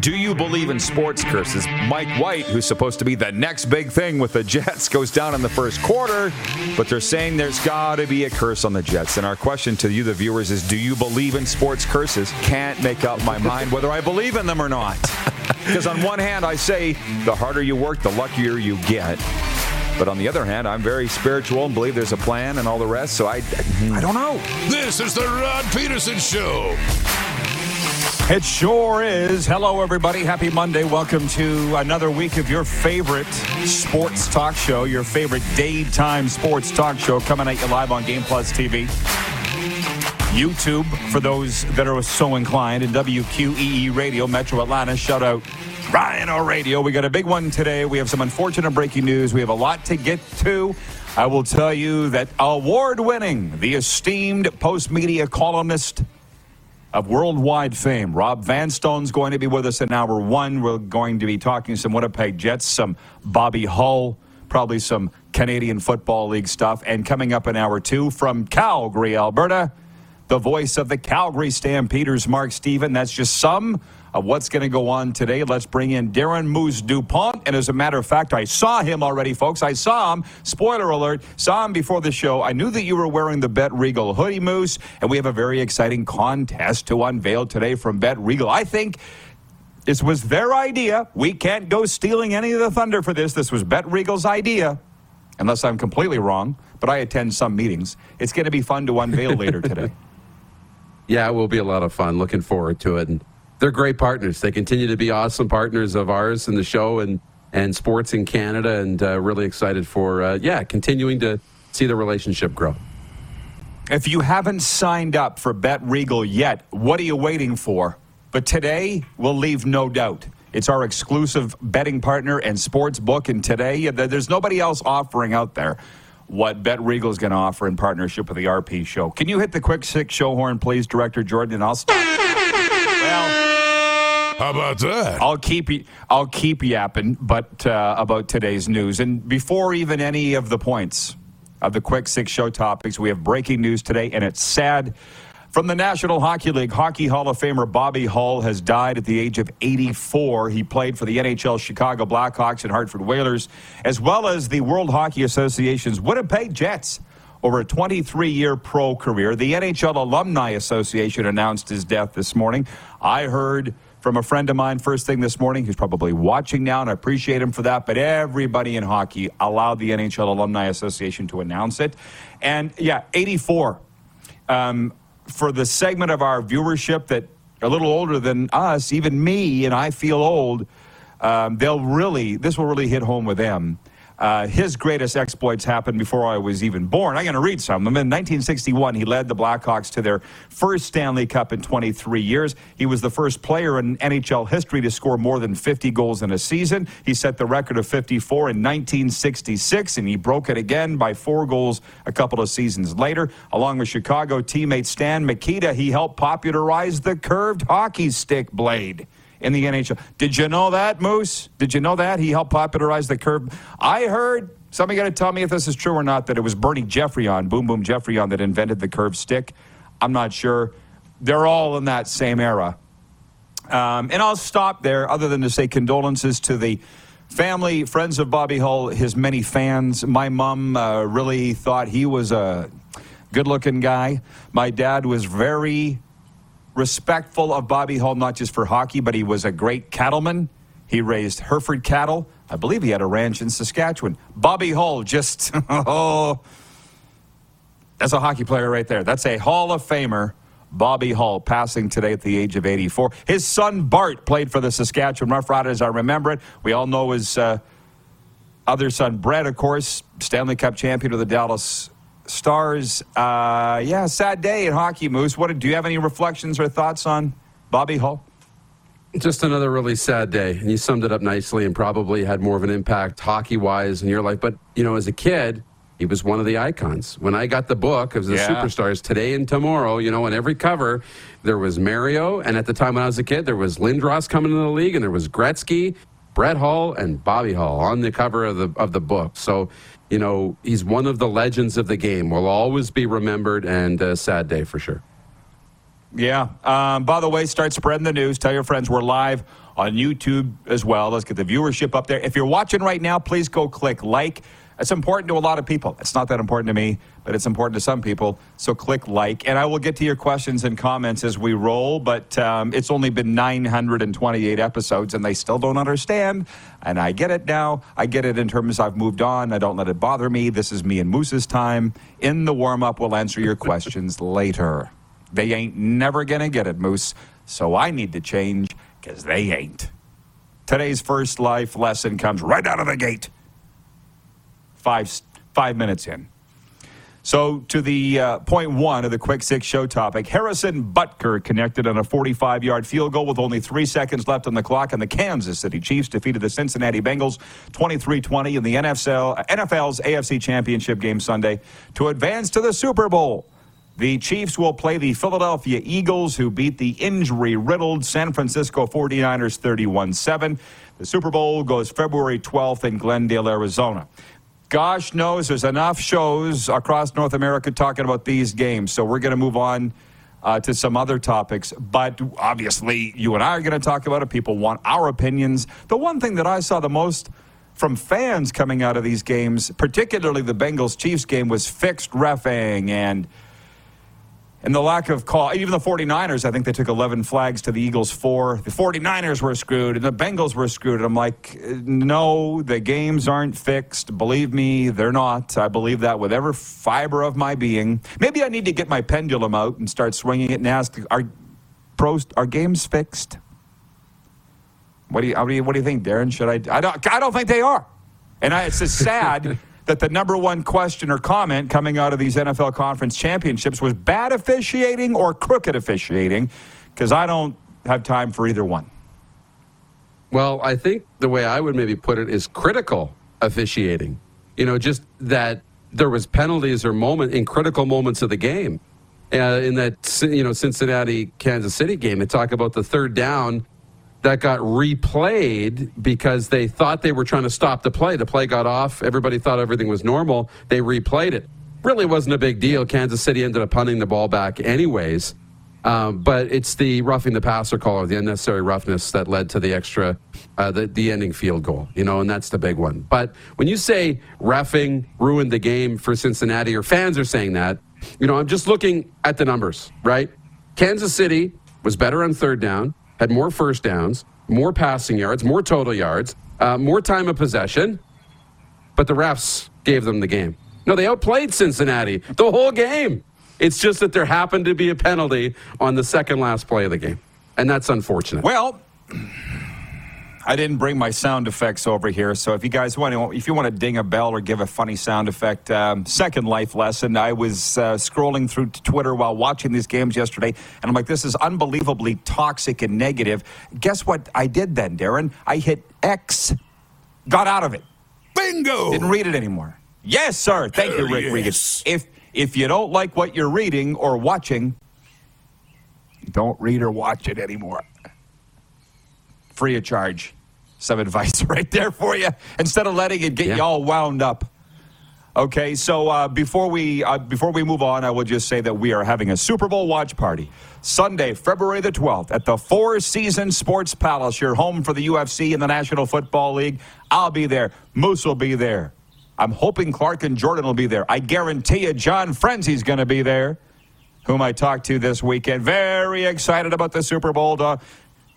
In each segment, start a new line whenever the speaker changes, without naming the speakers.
Do you believe in sports curses? Mike White, who's supposed to be the next big thing with the Jets, goes down in the first quarter, but they're saying there's got to be a curse on the Jets. And our question to you, the viewers, is do you believe in sports curses? Can't make up my mind whether I believe in them or not. Because on one hand, I say the harder you work, the luckier you get. But on the other hand, I'm very spiritual and believe there's a plan and all the rest, so I, I hmm. don't know.
This is the Rod Pedersen Show.
It sure is. Hello, everybody. Happy Monday. Welcome to another week of your favorite sports talk show, your favorite daytime sports talk show coming at you live on Game Plus TV. YouTube, for those that are so inclined, and WQEE Radio, Metro Atlanta. Shout out Ryan O Radio. We got a big one today. We have some unfortunate breaking news. We have a lot to get to. I will tell you that award winning, the esteemed post media columnist, of worldwide fame. Rob Vanstone's going to be with us in hour one. We're going to be talking some Winnipeg Jets, some Bobby Hull, probably some Canadian Football League stuff. And coming up in hour two from Calgary, Alberta, the voice of the Calgary Stampeders, Mark Stephen. That's just some of what's going to go on today. Let's bring in Darren Moose DuPont. And as a matter of fact, I saw him already, folks. I saw him, spoiler alert, saw him before the show. I knew that you were wearing the Bet Regal hoodie, Moose, and we have a very exciting contest to unveil today from Bet Regal. I think. This was their idea. We can't go stealing any of the thunder for this. This was Bet Regal's idea, unless I'm completely wrong. But I attend some meetings. It's going to be fun to unveil later today.
Yeah, it will be a lot of fun. Looking forward to it. And they're great partners. They continue to be awesome partners of ours in the show and and sports in Canada, and uh, really excited for uh, yeah continuing to see the relationship grow.
If you haven't signed up for Bet Regal yet, what are you waiting for? But today we'll leave no doubt. It's our exclusive betting partner and sports book, and today there's nobody else offering out there what Bet Regal is going to offer in partnership with the RP Show. Can you hit the quick six show horn, please, Director Jordan? And I'll stop. well,
how about that?
I'll keep you. I'll keep yapping, but uh, about today's news, and before even any of the points of the quick six show topics, we have breaking news today, and it's sad. From the National Hockey League, Hockey Hall of Famer Bobby Hull has died at the age of 84. He played for the NHL Chicago Blackhawks and Hartford Whalers, as well as the World Hockey Association's Winnipeg Jets over a 23 year pro career. The NHL Alumni Association announced his death this morning. I heard from a friend of mine first thing this morning He's probably watching now, and I appreciate him for that. But everybody in hockey allowed the NHL Alumni Association to announce it. And yeah, 84. Um, for the segment of our viewership that a little older than us, even me, and I feel old, um, they'll really, this will really hit home with them. Uh, his greatest exploits happened before I was even born. I'm going to read some of them. In 1961, he led the Blackhawks to their first Stanley Cup in 23 years. He was the first player in NHL history to score more than 50 goals in a season. He set the record of 54 in 1966, and he broke it again by four goals a couple of seasons later. Along with Chicago teammate Stan Mikita, he helped popularize the curved hockey stick blade in the NHL. Did you know that, Moose? Did you know that? He helped popularize the curve. I heard, somebody got to tell me if this is true or not, that it was Bernie Geoffrion, Boom Boom Geoffrion, that invented the curve stick. I'm not sure. They're all in that same era. Um, and I'll stop there, other than to say condolences to the family, friends of Bobby Hull, his many fans. My mom uh, really thought he was a good looking guy. My dad was very respectful of Bobby Hull, not just for hockey, but he was a great cattleman. He raised Hereford cattle. I believe he had a ranch in Saskatchewan. Bobby Hull, just, oh, that's a hockey player right there. That's a Hall of Famer. Bobby Hull passing today at the age of 84. His son Bart played for the Saskatchewan Roughriders. I remember it. We all know his uh, other son Brett, of course, Stanley Cup champion of the Dallas Stars. Uh, yeah, sad day in hockey, Moose. What do you have any reflections or thoughts on Bobby Hull?
just another really sad day. And you summed it up nicely and probably had more of an impact hockey wise in your life. But, you know, as a kid, he was one of the icons. When I got the book of the
Yeah.
superstars today and tomorrow, you know, on every cover, there was Mario. And at the time when I was a kid, there was Lindros coming into the league and there was Gretzky, Brett Hull, and Bobby Hull on the cover of the, of the book. So, you know, he's one of the legends of the game. Will always be remembered and a sad day for sure.
Yeah. Um, by the way, start spreading the news. Tell your friends we're live on YouTube as well. Let's get the viewership up there. If you're watching right now, please go click like. It's important to a lot of people. It's not that important to me, but it's important to some people. So click like, and I will get to your questions and comments as we roll. But um, it's only been 928 episodes, and they still don't understand. And I get it now. I get it in terms I've moved on. I don't let it bother me. This is me and Moose's time. In the warm up, we'll answer your questions later. They ain't never to get it, Moose. So I need to change because they ain't. Today's first life lesson comes right out of the gate. Five, five minutes in. So, to the uh, point one of the quick six show topic, Harrison Butker connected on a 45 yard field goal with only three seconds left on the clock, and the Kansas City Chiefs defeated the Cincinnati Bengals 23 20 in the NFL, NFL's AFC Championship game Sunday to advance to the Super Bowl. The Chiefs will play the Philadelphia Eagles, who beat the injury riddled San Francisco 49ers 31 7. The Super Bowl goes February 12th in Glendale, Arizona. Gosh knows there's enough shows across North America talking about these games. So we're going to move on uh, to some other topics. But obviously, you and I are going to talk about it. People want our opinions. The one thing that I saw the most from fans coming out of these games, particularly the Bengals Chiefs game, was fixed refing and and the lack of call. Even the 49ers, I think they took 11 flags to the Eagles four. The 49ers were screwed and the Bengals were screwed. And I'm like, no, the games aren't fixed. Believe me, they're not. I believe that with every fiber of my being. Maybe I need to get my pendulum out and start swinging it and ask, are pros, are games fixed? What do you, what do you, what do you think, Darren? Should I? I don't, I don't think they are. And I, it's just sad that the number one question or comment coming out of these NFL conference championships was bad officiating or crooked officiating, because I don't have time for either one.
Well, I think the way I would maybe put it is critical officiating. You know, just that there was penalties or moment in critical moments of the game. Uh, in that you know Cincinnati Kansas City game, they talk about the third down that got replayed because they thought they were trying to stop the play. The play got off. Everybody thought everything was normal. They replayed it. Really wasn't a big deal. Kansas City ended up punting the ball back anyways. Um, but it's the roughing the passer call or the unnecessary roughness that led to the extra, uh, the, the ending field goal, you know, and that's the big one. But when you say roughing ruined the game for Cincinnati, or fans are saying that, you know, I'm just looking at the numbers, right? Kansas City was better on third down, had more first downs, more passing yards, more total yards, uh, more time of possession, but the refs gave them the game. No, they outplayed Cincinnati the whole game. It's just that there happened to be a penalty on the second last play of the game. And that's unfortunate.
Well, I didn't bring my sound effects over here, so if you guys want to, if you want to ding a bell or give a funny sound effect, um, second life lesson. I was uh, scrolling through Twitter while watching these games yesterday, and I'm like, this is unbelievably toxic and negative. Guess what I did then, Darren? I hit X, got out of it,
Bingo!
didn't read it anymore. Yes, sir. Thank you,
Hell
Rick Regan. If if you don't like what you're reading or watching, don't read or watch it anymore. Free of charge. Some advice right there for you. Instead of letting it get
Yeah.
you all wound up. Okay, so uh, before we uh, before we move on, I will just say that we are having a Super Bowl watch party Sunday, February the 12th, at the Four Seasons Sports Palace. Your home for the UFC and the National Football League. I'll be there. Moose will be there. I'm hoping Clark and Jordan will be there. I guarantee you, John Frenzy's going to be there, whom I talked to this weekend. Very excited about the Super Bowl.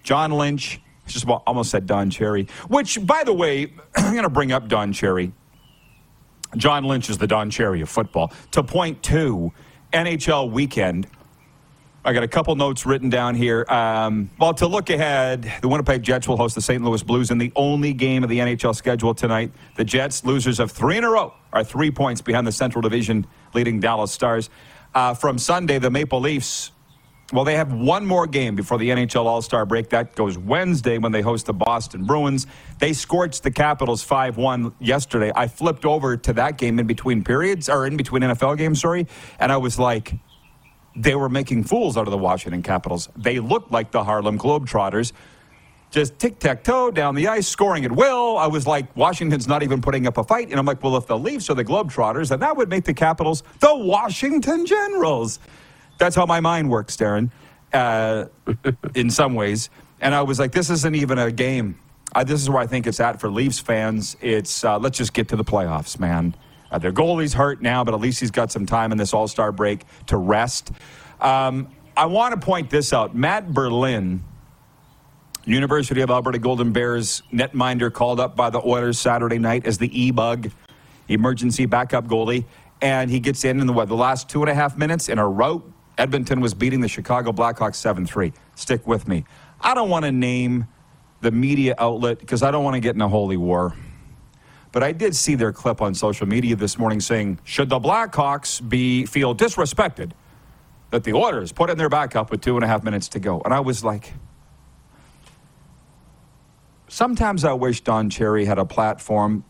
John Lynch. Just about, almost said Don Cherry. Which, by the way, I'm going to bring up Don Cherry. John Lynch is the Don Cherry of football. To point two, NHL weekend. I got a couple notes written down here. Um, well, to look ahead, the Winnipeg Jets will host the St. Louis Blues in the only game of the NHL schedule tonight. The Jets, losers of three in a row, are three points behind the Central Division leading Dallas Stars. Uh, from Sunday, the Maple Leafs well, they have one more game before the NHL All Star break. That goes Wednesday when they host the Boston Bruins. They scorched the Capitals 5 1 yesterday. I flipped over to that game in between periods, or in between NFL games, sorry, and I was like, they were making fools out of the Washington Capitals. They looked like the Harlem Globetrotters. Just tic tac toe down the ice, scoring at will. I was like, Washington's not even putting up a fight. And I'm like, well, if the Leafs are the Globetrotters, then that would make the Capitals the Washington Generals. That's how my mind works, Darren, uh, in some ways. And I was like, this isn't even a game. Uh, this is where I think it's at for Leafs fans. It's uh, let's just get to the playoffs, man. Uh, their goalie's hurt now, but at least he's got some time in this All Star break to rest. Um, I want to point this out. Matt Berlin, University of Alberta Golden Bears netminder, called up by the Oilers Saturday night as the E bug, emergency backup goalie. And he gets in in the, what, the last two and a half minutes in a rout Edmonton was beating the Chicago Blackhawks 7 3. Stick with me. I don't want to name the media outlet because I don't want to get in a holy war. But I did see their clip on social media this morning saying, should the Blackhawks be feel disrespected that the Oilers put in their backup with two and a half minutes to go? And I was like, sometimes I wish Don Cherry had a platform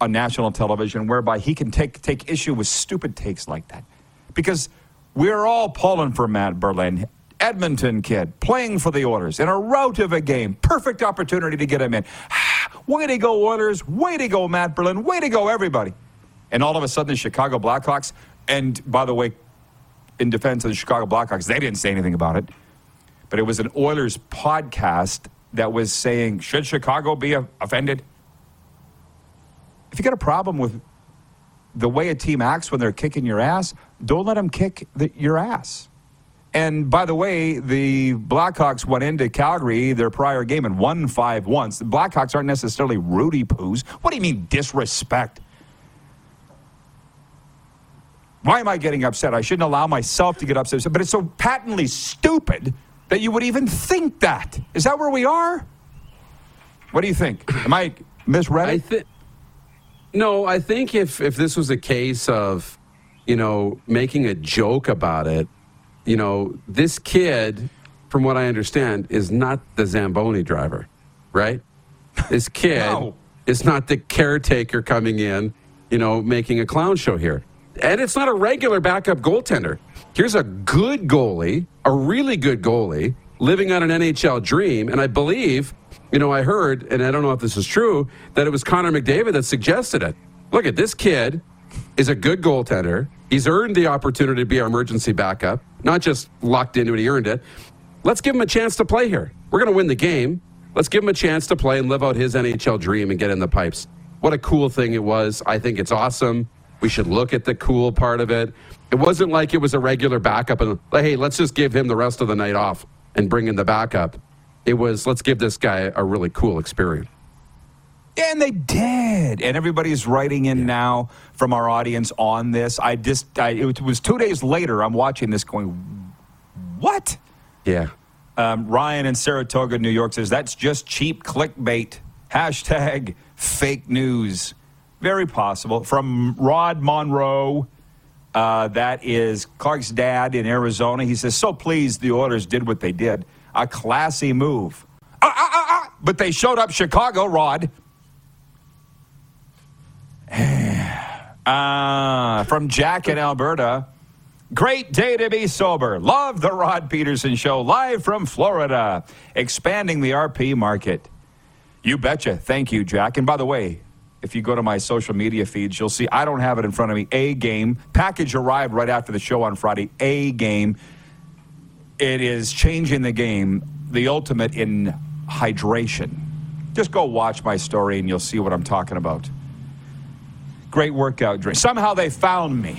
on national television whereby he can take take issue with stupid takes like that because we're all pulling for Matt Berlin. Edmonton kid playing for the Oilers in a rout of a game. Perfect opportunity to get him in. way to go, Oilers. Way to go, Matt Berlin. Way to go, everybody. And all of a sudden, the Chicago Blackhawks, and by the way, in defense of the Chicago Blackhawks, they didn't say anything about it. But it was an Oilers podcast that was saying, should Chicago be offended? If you got a problem with the way a team acts when they're kicking your ass, don't let them kick the, your ass. And by the way, the Blackhawks went into Calgary, their prior game, and won 5 once. The Blackhawks aren't necessarily Rudy poos. What do you mean, disrespect? Why am I getting upset? I shouldn't allow myself to get upset. But it's so patently stupid that you would even think that. Is that where we are? What do you think? Am I misread?
I think. No, I think if if this was a case of, you know, making a joke about it, you know, this kid, from what I understand, is not the Zamboni driver, right? This kid
No.
is not the caretaker coming in, you know, making a clown show here. And it's not a regular backup goaltender. Here's a good goalie, a really good goalie, living on an NHL dream. And I believe, you know, I heard, and I don't know if this is true, that it was Connor McDavid that suggested it. Look at this kid is a good goaltender. He's earned the opportunity to be our emergency backup, not just locked into it, he earned it. Let's give him a chance to play here. We're going to win the game. Let's give him a chance to play and live out his NHL dream and get in the pipes. What a cool thing it was. I think it's awesome. We should look at the cool part of it. It wasn't like it was a regular backup and, hey, let's just give him the rest of the night off and bring in the backup. It was, let's give this guy a really cool experience.
And they did. And everybody's writing in now from our audience on this. I just, I, it was two days later, I'm watching this going, what?
Yeah.
Um, Ryan in Saratoga, New York says, that's just cheap clickbait. Hashtag fake news. Very possible. From Rod Monroe, uh, that is Clark's dad in Arizona. He says, so pleased the Oilers did what they did. A classy move. Ah, ah, ah, ah. But they showed up Chicago, Rod. Ah, from Jack in Alberta. Great day to be sober. Love the Rod Pedersen Show live from Florida, expanding the RP market. You betcha. Thank you, Jack. And by the way, if you go to my social media feeds, you'll see I don't have it in front of me. A game package arrived right after the show on Friday. A game. It is changing the game, the ultimate in hydration. Just go watch my story and you'll see what I'm talking about. Great workout drink. Somehow they found me,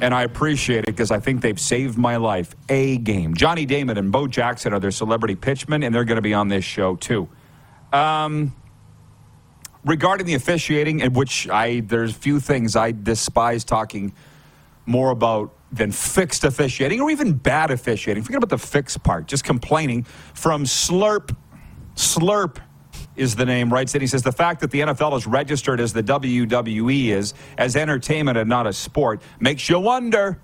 and I appreciate it because I think they've saved my life. A game. Johnny Damon and Bo Jackson are their celebrity pitchmen, and they're going to be on this show too. Um, regarding the officiating, in which I there's few things I despise talking more about than fixed officiating or even bad officiating. Forget about the fixed part. Just complaining from Slurp. Slurp is the name, writes it. He says the fact that the NFL is registered as the WWE is as entertainment and not a sport makes you wonder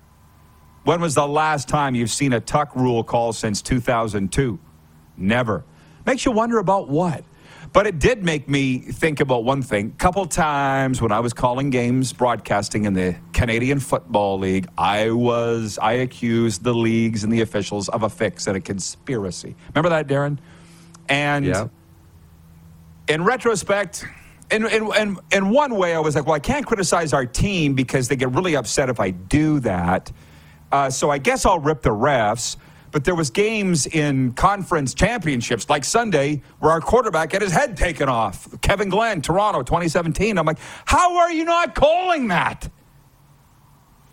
When was the last time you've seen a tuck rule call since 2002? Never. Makes you wonder about what? But it did make me think about one thing. Couple times when I was calling games, broadcasting in the Canadian Football League, I was I accused the leagues and the officials of a fix and a conspiracy. Remember that, Darren? And
Yeah.
In retrospect, in, in, in, in one way, I was like, well, I can't criticize our team because they get really upset if I do that. Uh, so I guess I'll rip the refs. But there was games in conference championships like Sunday where our quarterback had his head taken off. Kevin Glenn, Toronto, 2017. I'm like, how are you not calling that?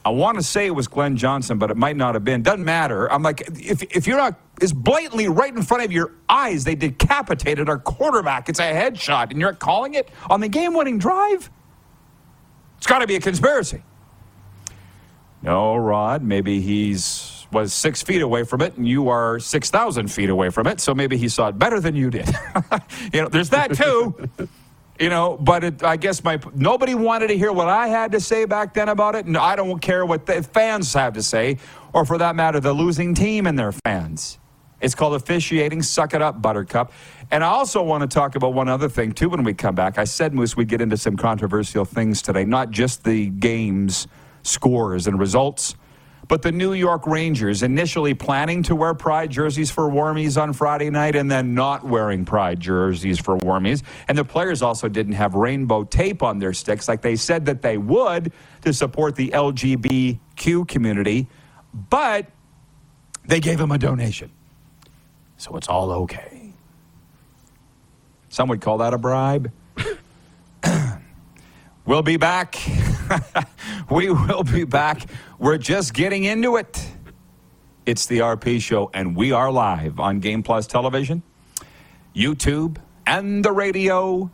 I want to say it was Glenn Johnson, but it might not have been. Doesn't matter. I'm like, if, if you're not, it's blatantly right in front of your eyes. They decapitated our quarterback. It's a headshot, and you're calling it on the game winning drive? It's got to be a conspiracy. No, Rod, maybe he's was six feet away from it, and you are 6,000 feet away from it, so maybe he saw it better than you did. you know, there's that too. You know, but it, I guess my nobody wanted to hear what I had to say back then about it, and I don't care what the fans have to say, or for that matter, the losing team and their fans. It's called officiating. Suck it up, Buttercup. And I also want to talk about one other thing too when we come back. I said, Moose, we'd get into some controversial things today, not just the games, scores, and results. But the New York Rangers initially planning to wear pride jerseys for warmies on Friday night and then not wearing pride jerseys for warmies. And the players also didn't have rainbow tape on their sticks like they said that they would to support the LGBTQ community. But they gave them a donation. So it's all okay. Some would call that a bribe. we'll be back. we will be back. We're just getting into it. It's the RP Show, and we are live on Game Plus Television, YouTube, and the radio.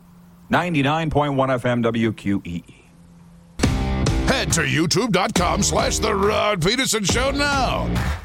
99.1 FM WQEE.
Head to youtube.com slash The Rod Pedersen Show now.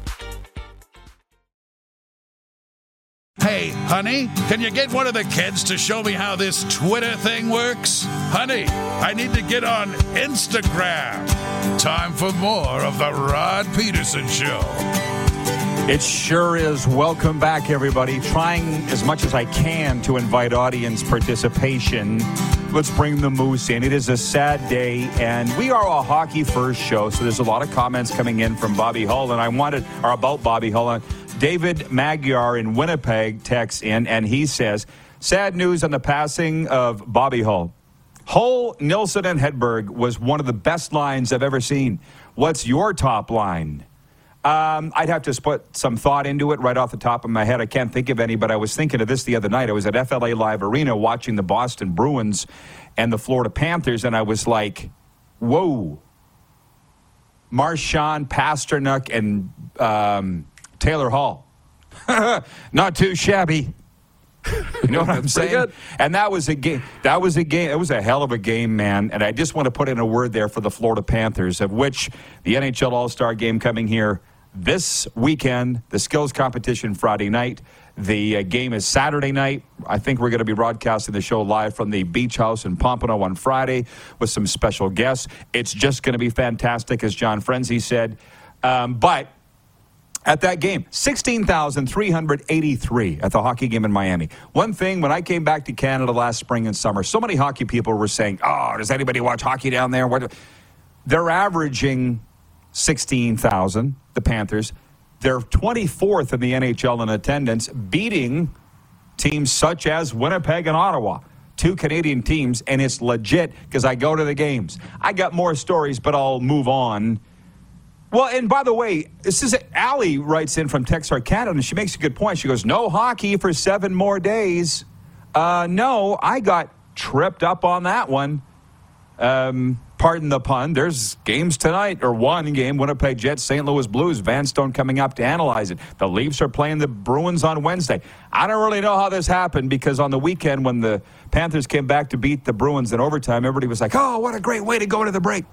Hey, honey, can you get one of the kids to show me how this Twitter thing works? Honey, I need to get on Instagram. Time for more of The Rod Pedersen Show.
It sure is. Welcome back, everybody. Trying as much as I can to invite audience participation. Let's bring the moose in. It is a sad day, and we are a hockey first show, so there's a lot of comments coming in from Bobby Hull, and I wanted, or about Bobby Hull. Uh, David Magyar in Winnipeg texts in, and he says, Sad news on the passing of Bobby Hull. Hull, Nilsson, and Hedberg was one of the best lines I've ever seen. What's your top line? Um, I'd have to put some thought into it right off the top of my head. I can't think of any, but I was thinking of this the other night. I was at FLA Live Arena watching the Boston Bruins and the Florida Panthers, and I was like, whoa. Marchand Pastrnak, and um, Taylor Hall. Not too shabby. You know what I'm saying?
good.
And that was a game. That was a game. It was a hell of a game, man. And I just want to put in a word there for the Florida Panthers, of which the NHL All Star game coming here this weekend. The skills competition Friday night. The uh, game is Saturday night. I think we're going to be broadcasting the show live from the Beach House in Pompano on Friday with some special guests. It's just going to be fantastic, as John Frenzy said. Um, but at that game 16,383 at the hockey game in Miami. One thing, when I came back to Canada last spring and summer, so many hockey people were saying, Oh, does anybody watch hockey down there? What? They're averaging 16,000, the Panthers. They're 24th in the NHL in attendance, beating teams such as Winnipeg and Ottawa, two Canadian teams, and it's legit because I go to the games. I got more stories, but I'll move on. Well, and by the way, this is Allie writes in from Texarkana, and she makes a good point. She goes, "No hockey for seven more days." Uh, no, I got tripped up on that one. Um, pardon the pun. There's games tonight, or one game: Winnipeg Jets, St. Louis Blues. Vanstone coming up to analyze it. The Leafs are playing the Bruins on Wednesday. I don't really know how this happened because on the weekend when the Panthers came back to beat the Bruins in overtime, everybody was like, "Oh, what a great way to go to the break,"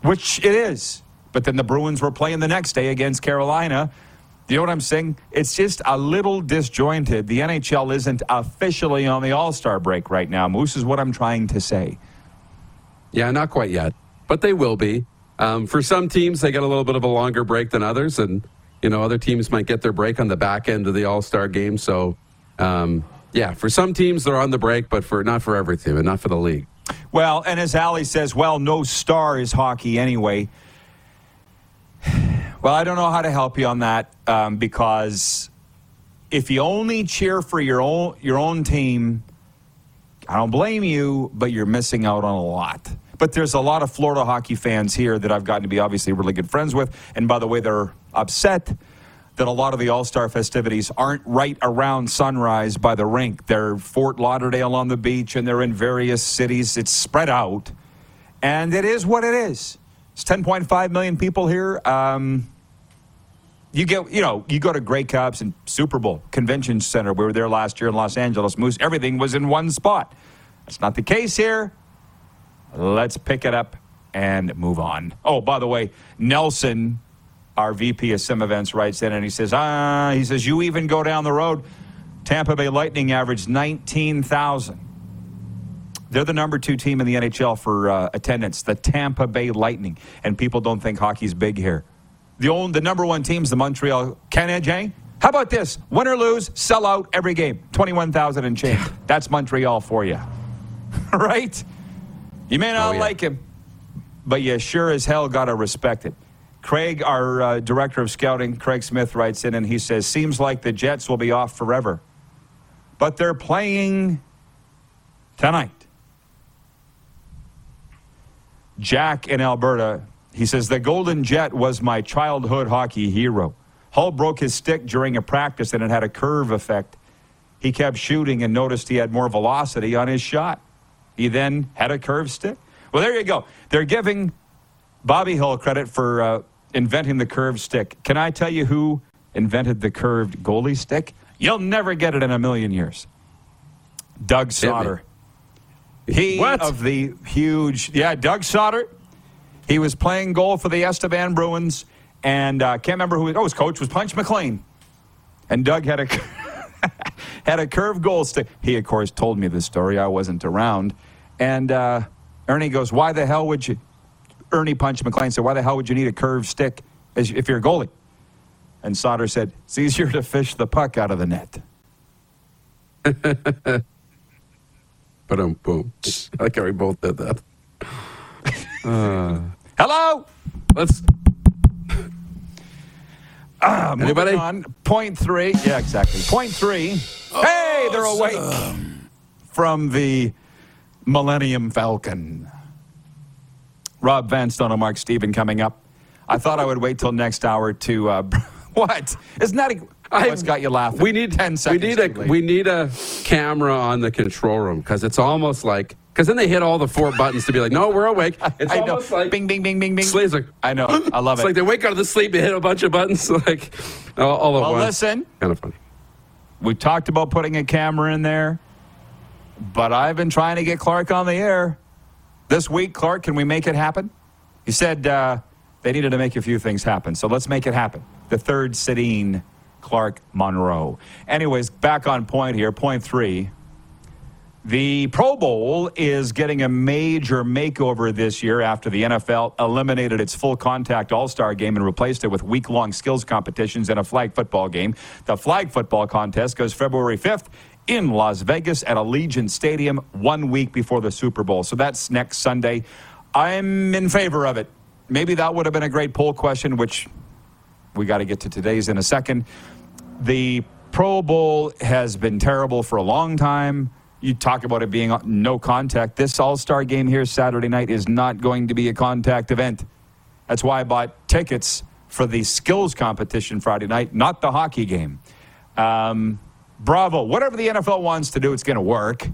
which it is. But then the Bruins were playing the next day against Carolina. You know what I'm saying? It's just a little disjointed. The NHL isn't officially on the All Star break right now. Moose is what I'm trying to say.
Yeah, not quite yet, but they will be. Um, for some teams, they get a little bit of a longer break than others, and you know other teams might get their break on the back end of the All Star game. So, um, yeah, for some teams they're on the break, but for not for every team and not for the league.
Well, and as Ali says, well, no star is hockey anyway. Well, I don't know how to help you on that um, because if you only cheer for your own your own team, I don't blame you, but you're missing out on a lot. But there's a lot of Florida hockey fans here that I've gotten to be obviously really good friends with, and by the way, they're upset that a lot of the All Star festivities aren't right around sunrise by the rink. They're Fort Lauderdale on the beach, and they're in various cities. It's spread out, and it is what it is. It's 10.5 million people here. Um, you get, you know, you go to Grey Cups and Super Bowl Convention Center. We were there last year in Los Angeles. Moose, everything was in one spot. That's not the case here. Let's pick it up and move on. Oh, by the way, Nelson, our VP of Sim Events, writes in and he says, ah, he says, you even go down the road. Tampa Bay Lightning averaged 19,000. They're the number two team in the NHL for uh, attendance, the Tampa Bay Lightning. And people don't think hockey's big here. The, old, the number one team's the Montreal Canadiens. How about this? Win or lose, sell out every game. 21,000 and change. That's Montreal for you. right? You may not oh, yeah. like him, but you sure as hell got to respect it. Craig, our uh, director of scouting, Craig Smith, writes in and he says, Seems like the Jets will be off forever. But they're playing tonight. Jack in Alberta, he says, The Golden Jet was my childhood hockey hero. Hull broke his stick during a practice and it had a curve effect. He kept shooting and noticed he had more velocity on his shot. He then had a curved stick. Well, there you go. They're giving Bobby Hull credit for uh, inventing the curved stick. Can I tell you who invented the curved goalie stick? You'll never get it in a million years. Doug Soder. He
what?
of the huge, yeah, Doug Soder. He was playing goal for the Estevan Bruins, and uh, can't remember who. Oh, his coach was Punch McLean, and Doug had a had a curved goal stick. He, of course, told me this story. I wasn't around, and uh, Ernie goes, "Why the hell would you?" Ernie Punch McLean said, "Why the hell would you need a curved stick if you're a goalie?" And Soder said, "It's easier to fish the puck out of the net."
But um, boom. I how we both did that. Uh,
Hello.
Let's.
Uh, Anybody? On. Point three. Yeah, exactly. Point three. Oh, hey, they're awake from the Millennium Falcon. Rob Vanstone and Mark Stephen coming up. I thought I would wait till next hour to. Uh, what? Isn't that. A, What's got you laughing?
We need
ten seconds.
We need a we need a camera on the control room because it's almost like because then they hit all the four buttons to be like, no, we're awake. It's
I
almost
know.
like
bing, bing, bing, bing, bing.
Slaves like,
I know. I love
it's
it.
like they wake out of the sleep and hit a bunch of buttons like all, all at
well,
once.
listen.
Kind of funny.
We talked about putting a camera in there, but I've been trying to get Clark on the air this week. Clark, can we make it happen? He said uh, they needed to make a few things happen, so let's make it happen. The third Sedin Clark Monroe. Anyways, back on point here. Point three. The Pro Bowl is getting a major makeover this year after the NFL eliminated its full contact All Star game and replaced it with week long skills competitions and a flag football game. The flag football contest goes February 5th in Las Vegas at Allegiant Stadium one week before the Super Bowl. So that's next Sunday. I'm in favor of it. Maybe that would have been a great poll question, which we got to get to today's in a second. The Pro Bowl has been terrible for a long time. You talk about it being no contact. This All Star game here Saturday night is not going to be a contact event. That's why I bought tickets for the skills competition Friday night, not the hockey game. Um, bravo. Whatever the NFL wants to do, it's going to work.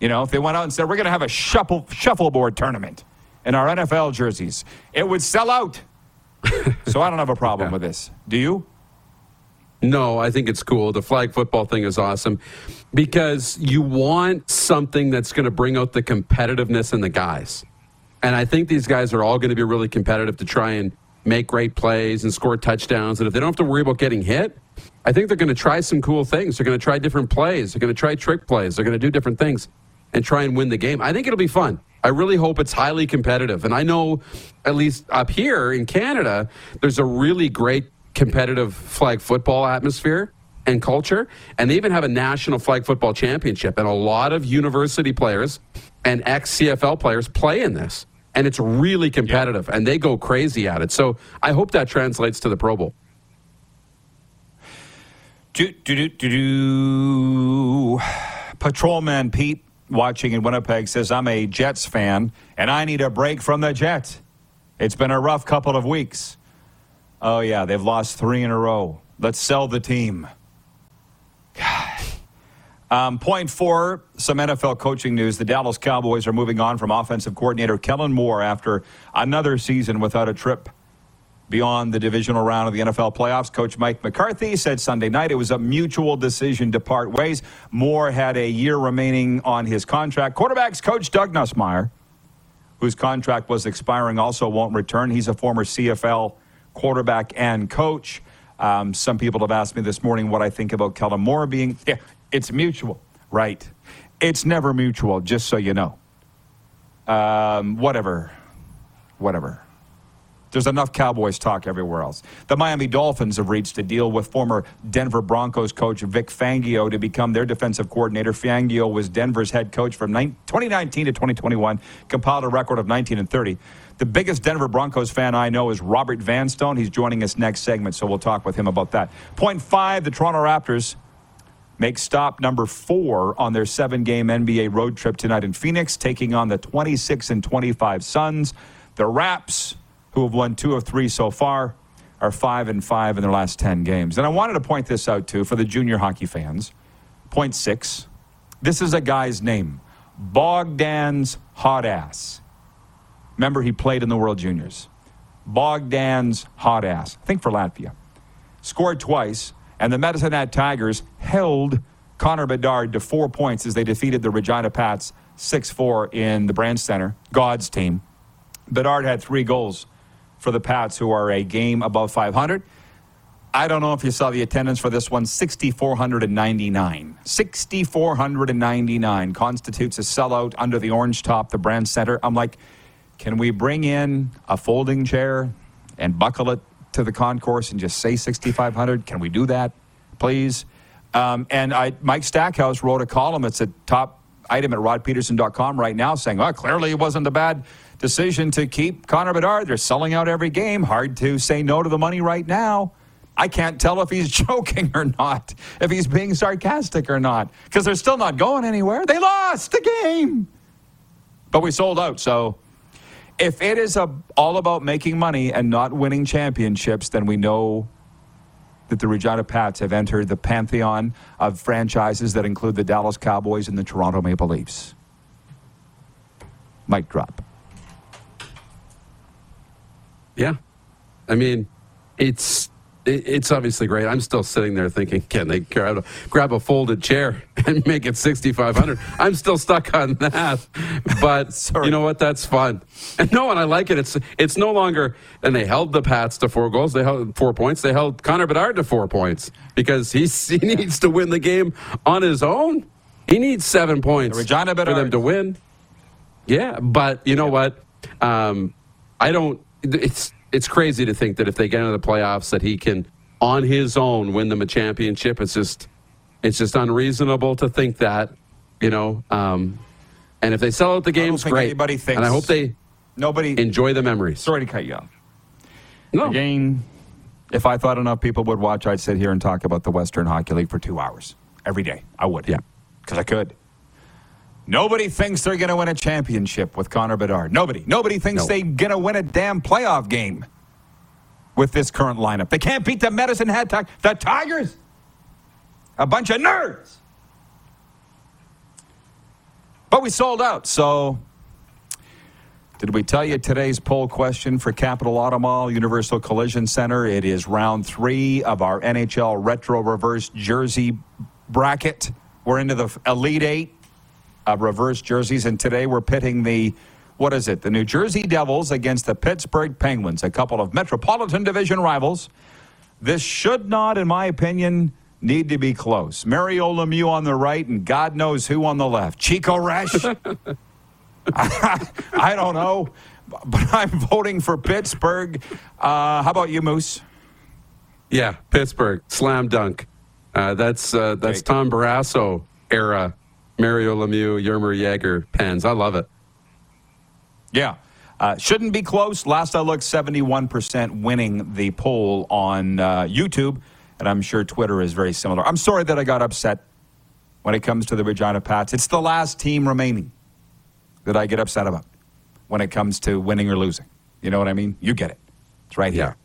You know, if they went out and said, we're going to have a shuffle, shuffleboard tournament in our NFL jerseys, it would sell out. so I don't have a problem yeah. with this. Do you?
No, I think it's cool. The flag football thing is awesome because you want something that's going to bring out the competitiveness in the guys. And I think these guys are all going to be really competitive to try and make great plays and score touchdowns. And if they don't have to worry about getting hit, I think they're going to try some cool things. They're going to try different plays. They're going to try trick plays. They're going to do different things and try and win the game. I think it'll be fun. I really hope it's highly competitive. And I know, at least up here in Canada, there's a really great competitive flag football atmosphere and culture. And they even have a national flag football championship. And a lot of university players and ex CFL players play in this. And it's really competitive. Yeah. And they go crazy at it. So I hope that translates to the Pro Bowl.
Do, do, do, do, do. Patrolman Pete watching in Winnipeg says, I'm a Jets fan and I need a break from the Jets. It's been a rough couple of weeks. Oh, yeah, they've lost three in a row. Let's sell the team. Um, point four, some NFL coaching news. The Dallas Cowboys are moving on from offensive coordinator Kellen Moore after another season without a trip beyond the divisional round of the NFL playoffs. Coach Mike McCarthy said Sunday night it was a mutual decision to part ways. Moore had a year remaining on his contract. Quarterbacks coach Doug Nussmeier, whose contract was expiring, also won't return. He's a former CFL quarterback and coach. Um, some people have asked me this morning what I think about Kellen Moore being. Yeah, it's mutual, right? It's never mutual, just so you know. Um, whatever. Whatever. There's enough Cowboys talk everywhere else. The Miami Dolphins have reached a deal with former Denver Broncos coach Vic Fangio to become their defensive coordinator. Fangio was Denver's head coach from 2019 to 2021, compiled a record of 19 and 30. The biggest Denver Broncos fan I know is Robert Vanstone. He's joining us next segment, so we'll talk with him about that. Point five, the Toronto Raptors make stop number four on their seven game NBA road trip tonight in Phoenix, taking on the 26 and 25 Suns. The Raps who have won two of three so far, are five and five in their last 10 games. And I wanted to point this out too for the junior hockey fans. Point six. This is a guy's name Bogdan's Hot Ass. Remember, he played in the World Juniors. Bogdan's Hot Ass, I think for Latvia. Scored twice, and the Medicine Hat Tigers held Connor Bedard to four points as they defeated the Regina Pats 6 4 in the Brandt Center, God's team. Bedard had three goals for the Pats, who are a game above 500. I don't know if you saw the attendance for this one 6,499. 6,499 constitutes a sellout under the orange top, the Brandt Center. I'm like, can we bring in a folding chair and buckle it to the concourse and just say 6,500? Can we do that, please? Um, and I, Mike Stackhouse wrote a column. It's a top item at rodpedersen.com right now saying, well, clearly it wasn't a bad decision to keep Connor Bedard. They're selling out every game. Hard to say no to the money right now. I can't tell if he's joking or not, if he's being sarcastic or not, because they're still not going anywhere. They lost the game, but we sold out. So if it is a, all about making money and not winning championships, then we know that the Regina Pats have entered the pantheon of franchises that include the Dallas Cowboys and the Toronto Maple Leafs. Mic drop.
Yeah. I mean, it's it's obviously great. I'm still sitting there thinking, can they grab a, grab a folded chair and make it 6,500? I'm still stuck on that. But you know what? That's fun. And no, and I like it. It's it's no longer. And they held the Pats to four goals. They held four points. They held Connor Bedard to four points because he's, he needs to win the game on his own. He needs seven points
Regina
for them to win. Yeah, but you know what? Um, I don't. It's it's crazy to think that if they get into the playoffs, that he can on his own win them a championship. It's just it's just unreasonable to think that. You know, um, and if they sell out the games, great.
Anybody thinks,
and I hope they
nobody
enjoy the memories.
Sorry to cut you off.
No.
Again, if I thought enough people would watch, I'd sit here and talk about the Western Hockey League for two hours every day. I would.
Yeah.
Because I could. Nobody thinks they're going to win a championship with Connor Bedard. Nobody. Nobody thinks
No.
they're going to win a damn playoff game with this current lineup. They can't beat the Medicine Hat Tigers. The Tigers? A bunch of nerds. But we sold out, so did we tell you today's poll question for Capital Auto Mall Universal Collision Center? It is round three of our NHL Retro Reverse Jersey bracket. We're into the Elite Eight of reverse jerseys, and today we're pitting the what is it? The New Jersey Devils against the Pittsburgh Penguins, a couple of Metropolitan Division rivals. This should not, in my opinion, need to be close. Mario Lemieux on the right, and God knows who on the left. Chico Resch. I don't know, but I'm voting for Pittsburgh. Uh, how about you, Moose?
Yeah, Pittsburgh slam dunk. Uh, that's uh, that's Tom Barrasso era. Mario Lemieux, Jaromir Jagr pens. I love it.
Yeah. Uh, shouldn't be close. Last I looked, 71% winning the poll on uh, YouTube, and I'm sure Twitter is very similar. I'm sorry that I got upset when it comes to the Regina Pats. It's the last team remaining that I get upset about when it comes to winning or losing. You know what I mean? You get it. It's right here.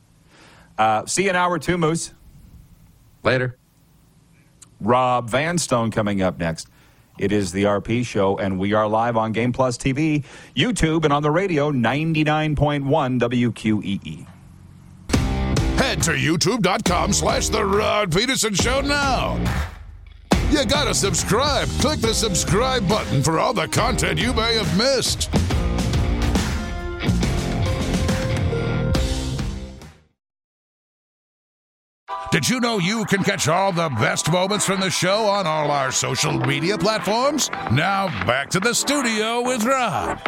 Uh, see you in hour two, Moose.
Later.
Rob Vanstone coming up next. It is the RP show, and we are live on Game Plus TV, YouTube, and on the radio 99.1 WQEE.
Head to youtube.com slash The Rod Pedersen Show now. You gotta subscribe. Click the subscribe button for all the content you may have missed. Did you know you can catch all the best moments from the show on all our social media platforms? Now back to the studio with Rod.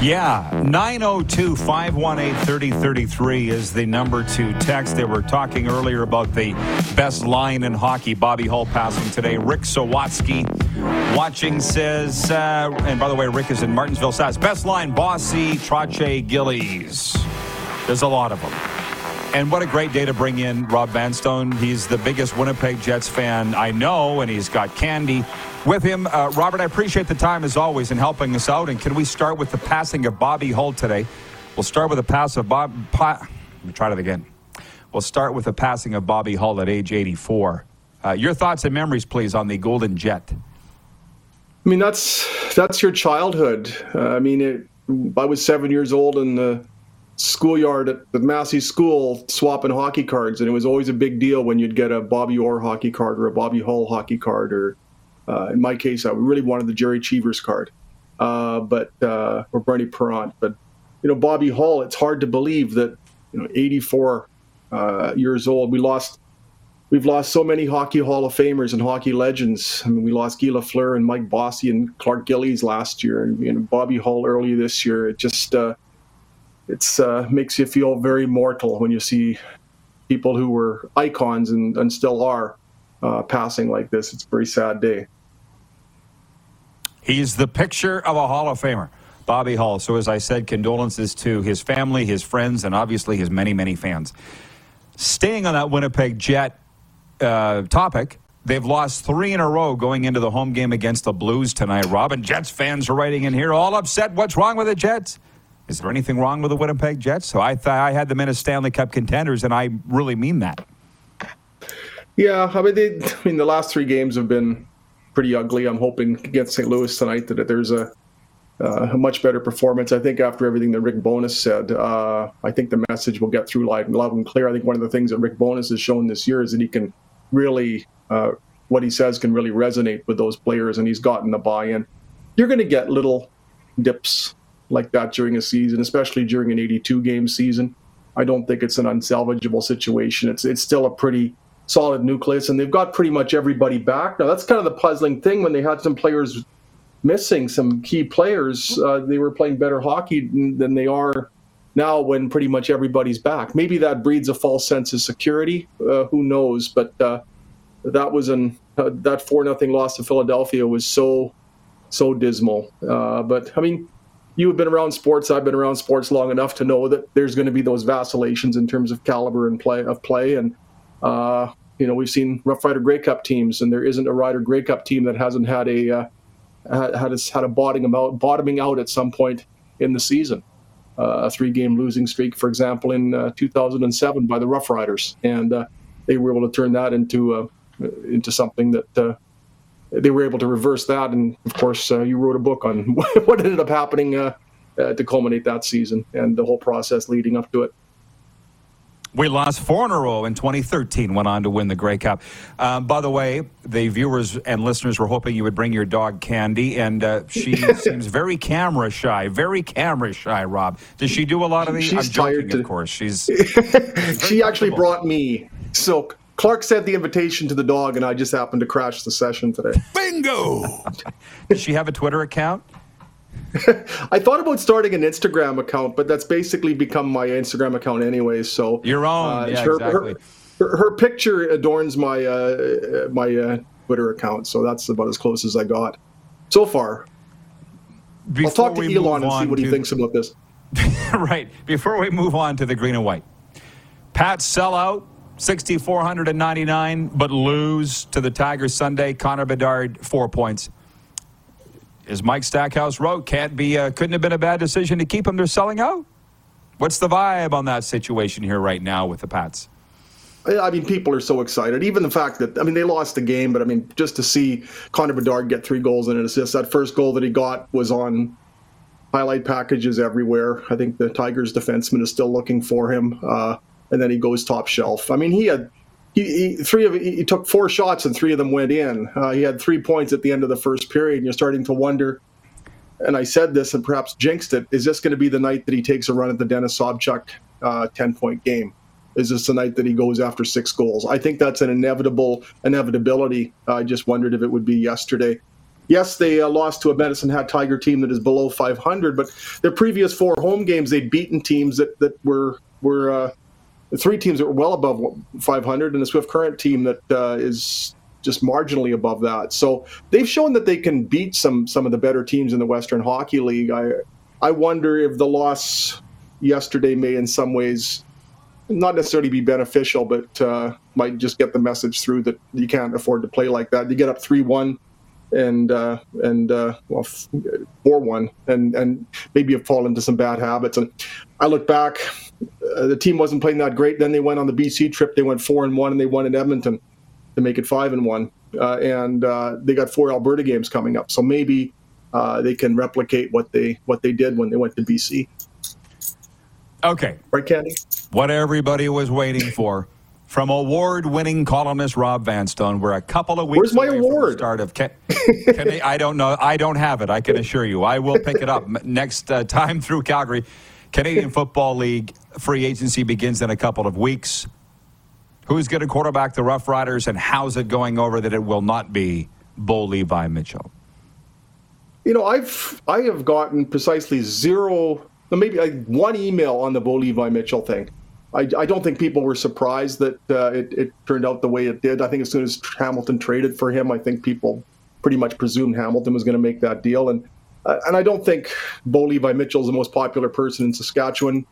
Yeah, 902 518 3033 is the number to text. They were talking earlier about the best line in hockey. Bobby Hull passing today. Rick Sawatsky watching says, uh, and by the way, Rick is in Martensville, Sass. Best line, Bossy, Trottier, Gillies. There's a lot of them. And what a great day to bring in Rob Vanstone. He's the biggest Winnipeg Jets fan I know, and he's got candy with him. Uh, Robert, I appreciate the time as always in helping us out. And can we start with the passing of Bobby Hull today? We'll start with the pass of Bob. Pa- Let me try that again. We'll start with the passing of Bobby Hull at age 84. Uh, your thoughts and memories, please, on the Golden Jet.
I mean, that's that's your childhood. Uh, I mean, it, I was seven years old in the schoolyard at the Massey School swapping hockey cards, and it was always a big deal when you'd get a Bobby Orr hockey card or a Bobby Hull hockey card, or uh, in my case, I really wanted the Jerry Cheevers card, uh, but uh, or Bernie Parent. But you know, Bobby Hull, it's hard to believe that you know, 84 uh, years old, we lost we've lost so many hockey Hall of Famers and hockey legends. I mean, we lost Guy Lafleur and Mike Bossy and Clark Gillies last year, and know, Bobby Hull early this year. It just uh, it's uh, makes you feel very mortal when you see people who were icons and, and still are uh, passing like this. It's a very sad day.
He's the picture of a Hall of Famer, Bobby Hull. So, as I said, condolences to his family, his friends, and obviously his many, many fans. Staying on that Winnipeg Jet uh, topic, they've lost three in a row going into the home game against the Blues tonight. Robin, Jets fans are writing in here, all upset. What's wrong with the Jets? Is there anything wrong with the Winnipeg Jets? So I thought I had them in as Stanley Cup contenders, and I really mean that.
Yeah, I mean, they, I mean, the last three games have been pretty ugly. I'm hoping against St. Louis tonight that there's a, uh, a much better performance. I think after everything that Rick Bowness said, uh, I think the message will get through loud, loud and clear. I think one of the things that Rick Bowness has shown this year is that he can really, uh, what he says can really resonate with those players, and he's gotten the buy-in. You're going to get little dips like that during a season, especially during an 82 game season. I don't think it's an unsalvageable situation. It's it's still a pretty solid nucleus, and they've got pretty much everybody back now. That's kind of the puzzling thing when they had some players missing, some key players. Uh, they were playing better hockey than they are now when pretty much everybody's back. Maybe that breeds a false sense of security. Uh, who knows? But uh, that was an uh, that four nothing loss to Philadelphia was so so dismal. Uh, but I mean, you have been around sports. I've been around sports long enough to know that there's going to be those vacillations in terms of caliber and play of play. And uh, you know, we've seen Rough Rider Grey Cup teams, and there isn't a Rider Grey Cup team that hasn't had a uh, had a, had a bottoming out bottoming out at some point in the season. Uh, a three-game losing streak, for example, in uh, 2007 by the Rough Riders, and uh, they were able to turn that into uh, into something that uh, they were able to reverse that. And of course, uh, you wrote a book on what ended up happening to culminate that season and the whole process leading up to it.
We lost four in a row in 2013, went on to win the Grey Cup. Um, by the way, the viewers and listeners were hoping you would bring your dog Candy, and uh, she seems very camera shy, very camera shy, Rob. Does she do a lot of these?
She's
I'm joking,
to...
of course. She's.
she actually brought me. So Clark sent the invitation to the dog, and I just happened to crash the session today.
Bingo!
Does she have a Twitter account?
I thought about starting an Instagram account, but that's basically become my Instagram account anyway. So
your own, uh, yeah, her, exactly.
Her, her, picture adorns my uh, my uh, Twitter account, so that's about as close as I got so far. Before I'll talk to Elon and see what he thinks about this.
right. Before we move on to the green and white, Pat sellout 6,499, but lose to the Tigers Sunday. Connor Bedard, four points as Mike Stackhouse wrote, can't be, uh, couldn't have been a bad decision to keep him. They're selling out. What's the vibe on that situation here right now with the Pats?
I mean, people are so excited. Even the fact that I mean, they lost the game, but I mean, just to see Connor Bedard get three goals and an assist. That first goal that he got was on highlight packages everywhere. I think the Tigers defenseman is still looking for him, uh, and then he goes top shelf. I mean, he had he, he, three of he took four shots and three of them went in. Uh, he had three points at the end of the first period, and you're starting to wonder. And I said this and perhaps jinxed it. Is this going to be the night that he takes a run at the Dennis Sobchuk uh, ten point game? Is this the night that he goes after six goals? I think that's an inevitable inevitability. I just wondered if it would be yesterday. Yes, they uh, lost to a Medicine Hat Tiger team that is below 500, but their previous four home games they'd beaten teams that that were were uh, three teams that were well above 500 and the Swift Current team that uh, is just marginally above that. So they've shown that they can beat some some of the better teams in the Western Hockey League. I I wonder if the loss yesterday may in some ways not necessarily be beneficial, but uh, might just get the message through that you can't afford to play like that. You get up three one and uh, and uh, well four one and and maybe have fallen into some bad habits. And I look back, uh, the team wasn't playing that great. Then they went on the BC trip. They went four and one, and they won in Edmonton to make it five and one. Uh, and uh, they got four Alberta games coming up, so maybe uh, they can replicate what they what they did when they went to BC.
Okay,
right, Candy.
What everybody was waiting for from award-winning columnist Rob Vanstone. We're a couple of weeks.
Where's my award?
start of can, can I don't know. I don't have it. I can assure you. I will pick it up next uh, time through Calgary. Canadian Football League free agency begins in a couple of weeks. Who's going to quarterback the Rough Riders, and how's it going over that it will not be Bo Levi Mitchell?
You know, I've I have gotten precisely zero, maybe like one email on the Bo Levi Mitchell thing. I, I don't think people were surprised that uh, it, it turned out the way it did. I think as soon as Hamilton traded for him, I think people pretty much presumed Hamilton was going to make that deal. And uh, and I don't think Bo Levi Mitchell is the most popular person in Saskatchewan.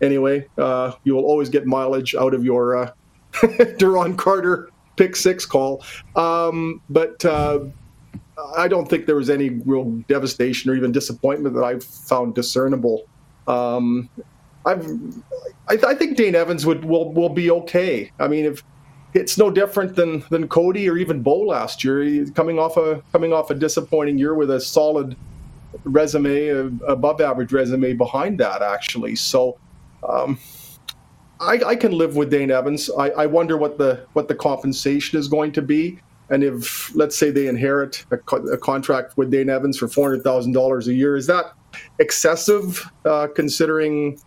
Anyway, uh, you will always get mileage out of your uh, Duron Carter pick six call. Um, but uh, I don't think there was any real devastation or even disappointment that I found discernible. Um, I've, I, I, think Dane Evans would will will be okay. I mean, if it's no different than than Cody or even Bo last year, He's coming off a coming off a disappointing year with a solid resume, above average resume behind that actually. So. Um, I, I, can live with Dane Evans. I, I, wonder what the what the compensation is going to be, and if let's say they inherit a, co- a contract with Dane Evans for four hundred thousand dollars a year, is that excessive uh, considering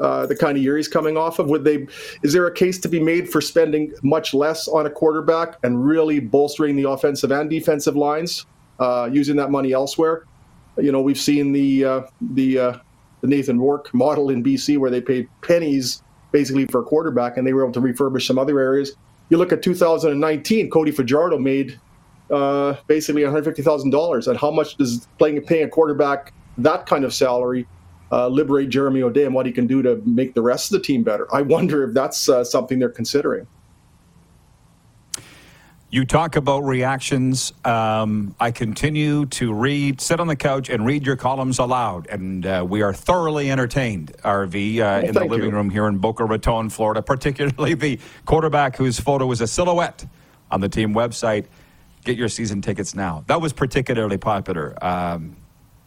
uh, the kind of year he's coming off of? Would they? Is there a case to be made for spending much less on a quarterback and really bolstering the offensive and defensive lines, uh, using that money elsewhere? You know, we've seen the uh, the uh, the Nathan Rourke model in BC where they paid pennies basically for a quarterback, and they were able to refurbish some other areas. You look at 2019, Cody Fajardo made uh, basically $150,000. And how much does playing paying a quarterback that kind of salary uh, liberate Jeremy O'Day and what he can do to make the rest of the team better? I wonder if that's uh, something they're considering.
You talk about reactions. Um, I continue to read, sit on the couch and read your columns aloud. And uh, we are thoroughly entertained, RV, uh, well, in the living you. room here in Boca Raton, Florida, particularly the quarterback whose photo is a silhouette on the team website. Get your season tickets now. That was particularly popular. Um,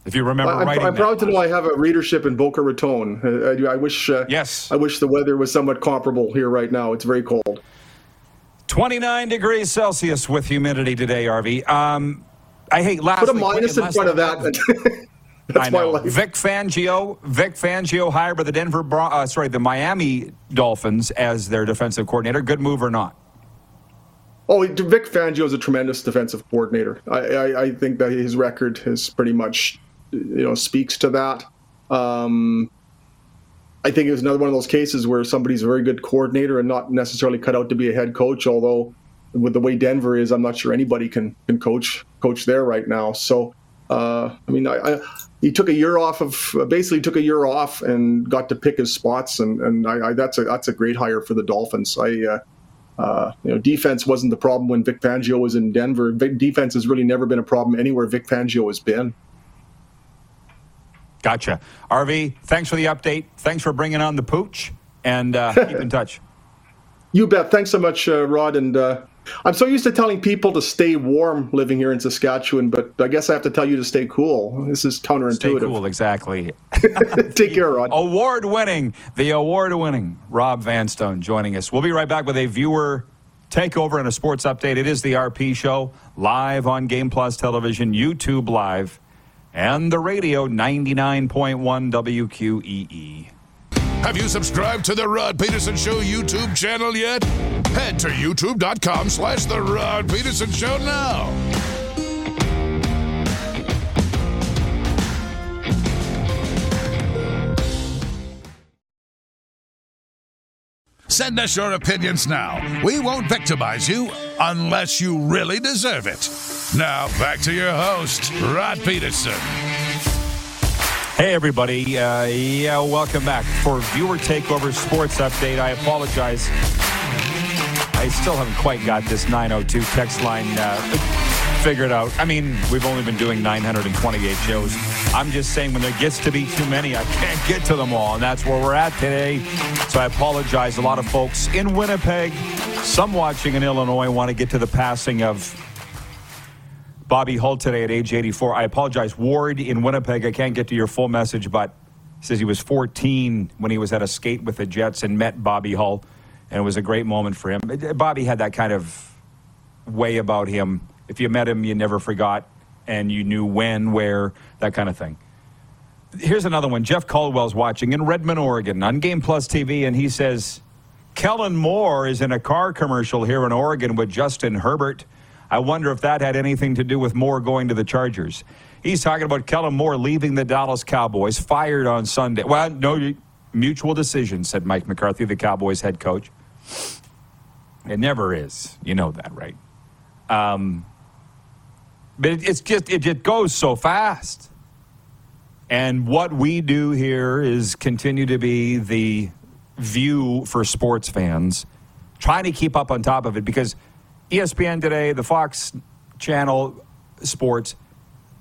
if you remember
I'm,
writing
I'm proud
that.
to know I have a readership in Boca Raton. I, I wish. Uh,
yes.
I wish the weather was somewhat comparable here right now. It's very cold.
29 degrees Celsius with humidity today, RV. Um, I hate last.
Put a minus in front of that. That's
I know. Vic Fangio, Vic Fangio hired by the Denver, uh, sorry, the Miami Dolphins as their defensive coordinator. Good move or not?
Oh, Vic Fangio is a tremendous defensive coordinator. I, I, I think that his record is pretty much, you know, speaks to that. Um, I think it was another one of those cases where somebody's a very good coordinator and not necessarily cut out to be a head coach. Although, with the way Denver is, I'm not sure anybody can can coach coach there right now. So, uh, I mean, I, I, he took a year off of basically took a year off and got to pick his spots, and and I, that's a that's a great hire for the Dolphins. I. Uh, uh, you know, defense wasn't the problem when Vic Fangio was in Denver. defense has really never been a problem anywhere Vic Fangio has been.
Gotcha. RV, thanks for the update. Thanks for bringing on the pooch, and uh, keep in touch.
You bet. Thanks so much, uh, Rod. And uh, I'm so used to telling people to stay warm living here in Saskatchewan, but I guess I have to tell you to stay cool. This is counterintuitive.
Stay cool, exactly.
Take care, Rod.
Award winning, the award winning Rob Vanstone joining us. We'll be right back with a viewer takeover and a sports update. It is the RP Show, live on Game Plus Television, YouTube Live and the radio 99.1 WQEE.
Have you subscribed to the Rod Pedersen Show YouTube channel yet? Head to youtube.com slash the Rod Pedersen Show now. Send us your opinions now. We won't victimize you unless you really deserve it. Now, back to your host, Rod Pedersen.
Hey, everybody. Uh, yeah, welcome back for Viewer Takeover Sports Update. I apologize. I still haven't quite got this 902 text line uh, figured out. I mean, we've only been doing 928 shows. I'm just saying when there gets to be too many, I can't get to them all, and that's where we're at today. So I apologize. A lot of folks in Winnipeg, some watching in Illinois, want to get to the passing of Bobby Hull today at age 84. I apologize. Ward in Winnipeg, I can't get to your full message, but says he was 14 when he was at a skate with the Jets and met Bobby Hull, and it was a great moment for him. Bobby had that kind of way about him. If you met him, you never forgot, and you knew when, where, that kind of thing. Here's another one. Jeff Caldwell's watching in Redmond, Oregon on Game Plus TV, and he says, Kellen Moore is in a car commercial here in Oregon with Justin Herbert. I wonder if that had anything to do with Moore going to the Chargers. He's talking about Kellen Moore leaving the Dallas Cowboys, fired on Sunday. Well, no mutual decision, said Mike McCarthy, the Cowboys head coach. It never is. You know that, right? Um, but it's just, it just goes so fast. And what we do here is continue to be the view for sports fans, trying to keep up on top of it because – ESPN today, the Fox channel sports,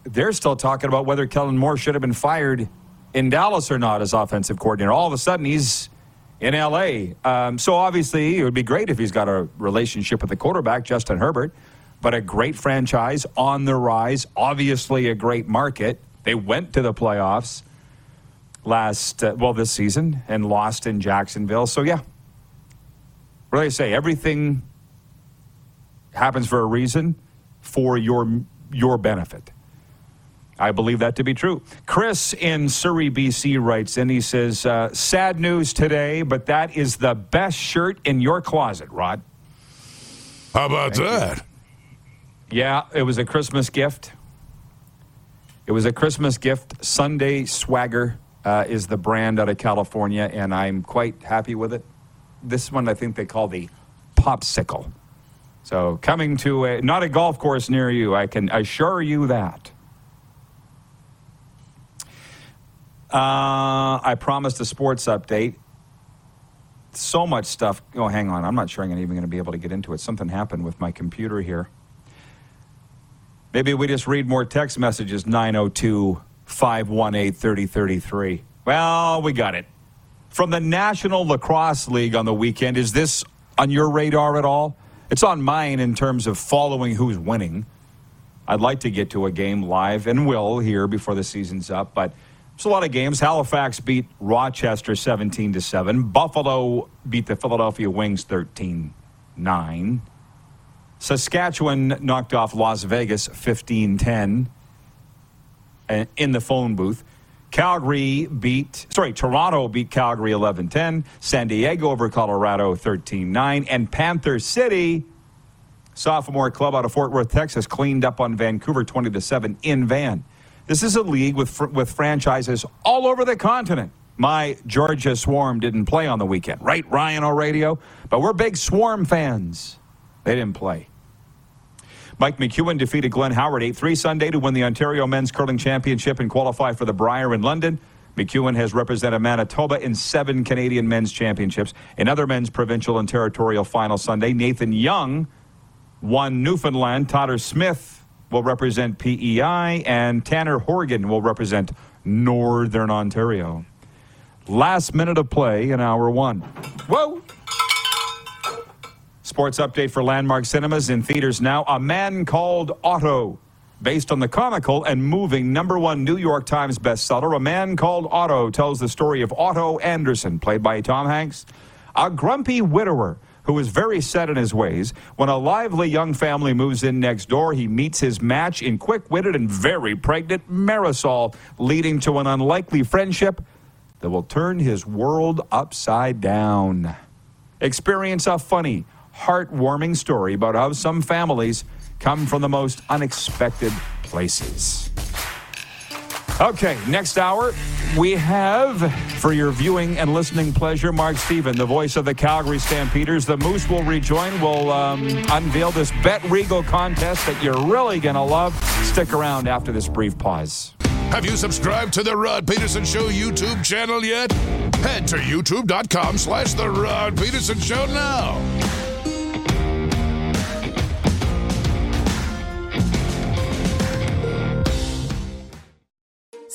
they're still talking about whether Kellen Moore should have been fired in Dallas or not as offensive coordinator. All of a sudden, he's in LA. Um, so obviously, it would be great if he's got a relationship with the quarterback, Justin Herbert, but a great franchise on the rise, obviously a great market. They went to the playoffs last, uh, well, this season and lost in Jacksonville. So, yeah. What do I say? Everything happens for a reason for your your benefit. I believe that to be true. Chris in Surrey, BC writes in, he says, uh, Sad news today, but that is the best shirt in your closet, Rod.
How about Thank that?
You. Yeah, it was a Christmas gift. It was a Christmas gift. Sunday Swagger uh, is the brand out of California, and I'm quite happy with it. This one I think they call the Popsicle. So coming to a, not a golf course near you, I can assure you that. Uh, I promised a sports update. So much stuff. Oh, hang on. I'm not sure I'm even going to be able to get into it. Something happened with my computer here. Maybe we just read more text messages 902 518 3033. Well, we got it. From the National Lacrosse League on the weekend, is this on your radar at all? It's on mine in terms of following who's winning. I'd like to get to a game live and will here before the season's up, but it's a lot of games. Halifax beat Rochester 17 to 7. Buffalo beat the Philadelphia Wings 13 9. Saskatchewan knocked off Las Vegas 15 10 uh, in the phone booth. Calgary beat, sorry, Toronto beat Calgary 11 10. San Diego over Colorado 13 9. And Panther City, sophomore club out of Fort Worth, Texas, cleaned up on Vancouver 20 7 in Van. This is a league with, with franchises all over the continent. My Georgia Swarm didn't play on the weekend, right, Ryan O'Radio? But we're big Swarm fans. They didn't play. Mike McEwen defeated Glenn Howard 8 3 Sunday to win the Ontario Men's Curling Championship and qualify for the Brier in London. McEwen has represented Manitoba in seven Canadian men's championships. In other men's provincial and territorial final Sunday, Nathan Young won Newfoundland. Tyler Smith will represent PEI, and Tanner Horgan will represent Northern Ontario. Last minute of play in hour one. Whoa! Sports update for Landmark Cinemas in theaters now. A Man Called Otto. Based on the comical and moving number one New York Times bestseller, A Man Called Otto tells the story of Otto Anderson, played by Tom Hanks, a grumpy widower who is very set in his ways. When a lively young family moves in next door, he meets his match in quick witted and very pregnant Marisol, leading to an unlikely friendship that will turn his world upside down. Experience a funny, heartwarming story about how some families come from the most unexpected places. Okay, next hour, we have, for your viewing and listening pleasure, Mark Stephen, the voice of the Calgary Stampeders. The Moose will rejoin. We'll um, unveil this Bet Regal contest that you're really going to love. Stick around after this brief pause.
Have you subscribed to the Rod Pedersen Show YouTube channel yet? Head to youtube.com slash The Rod Pedersen Show now.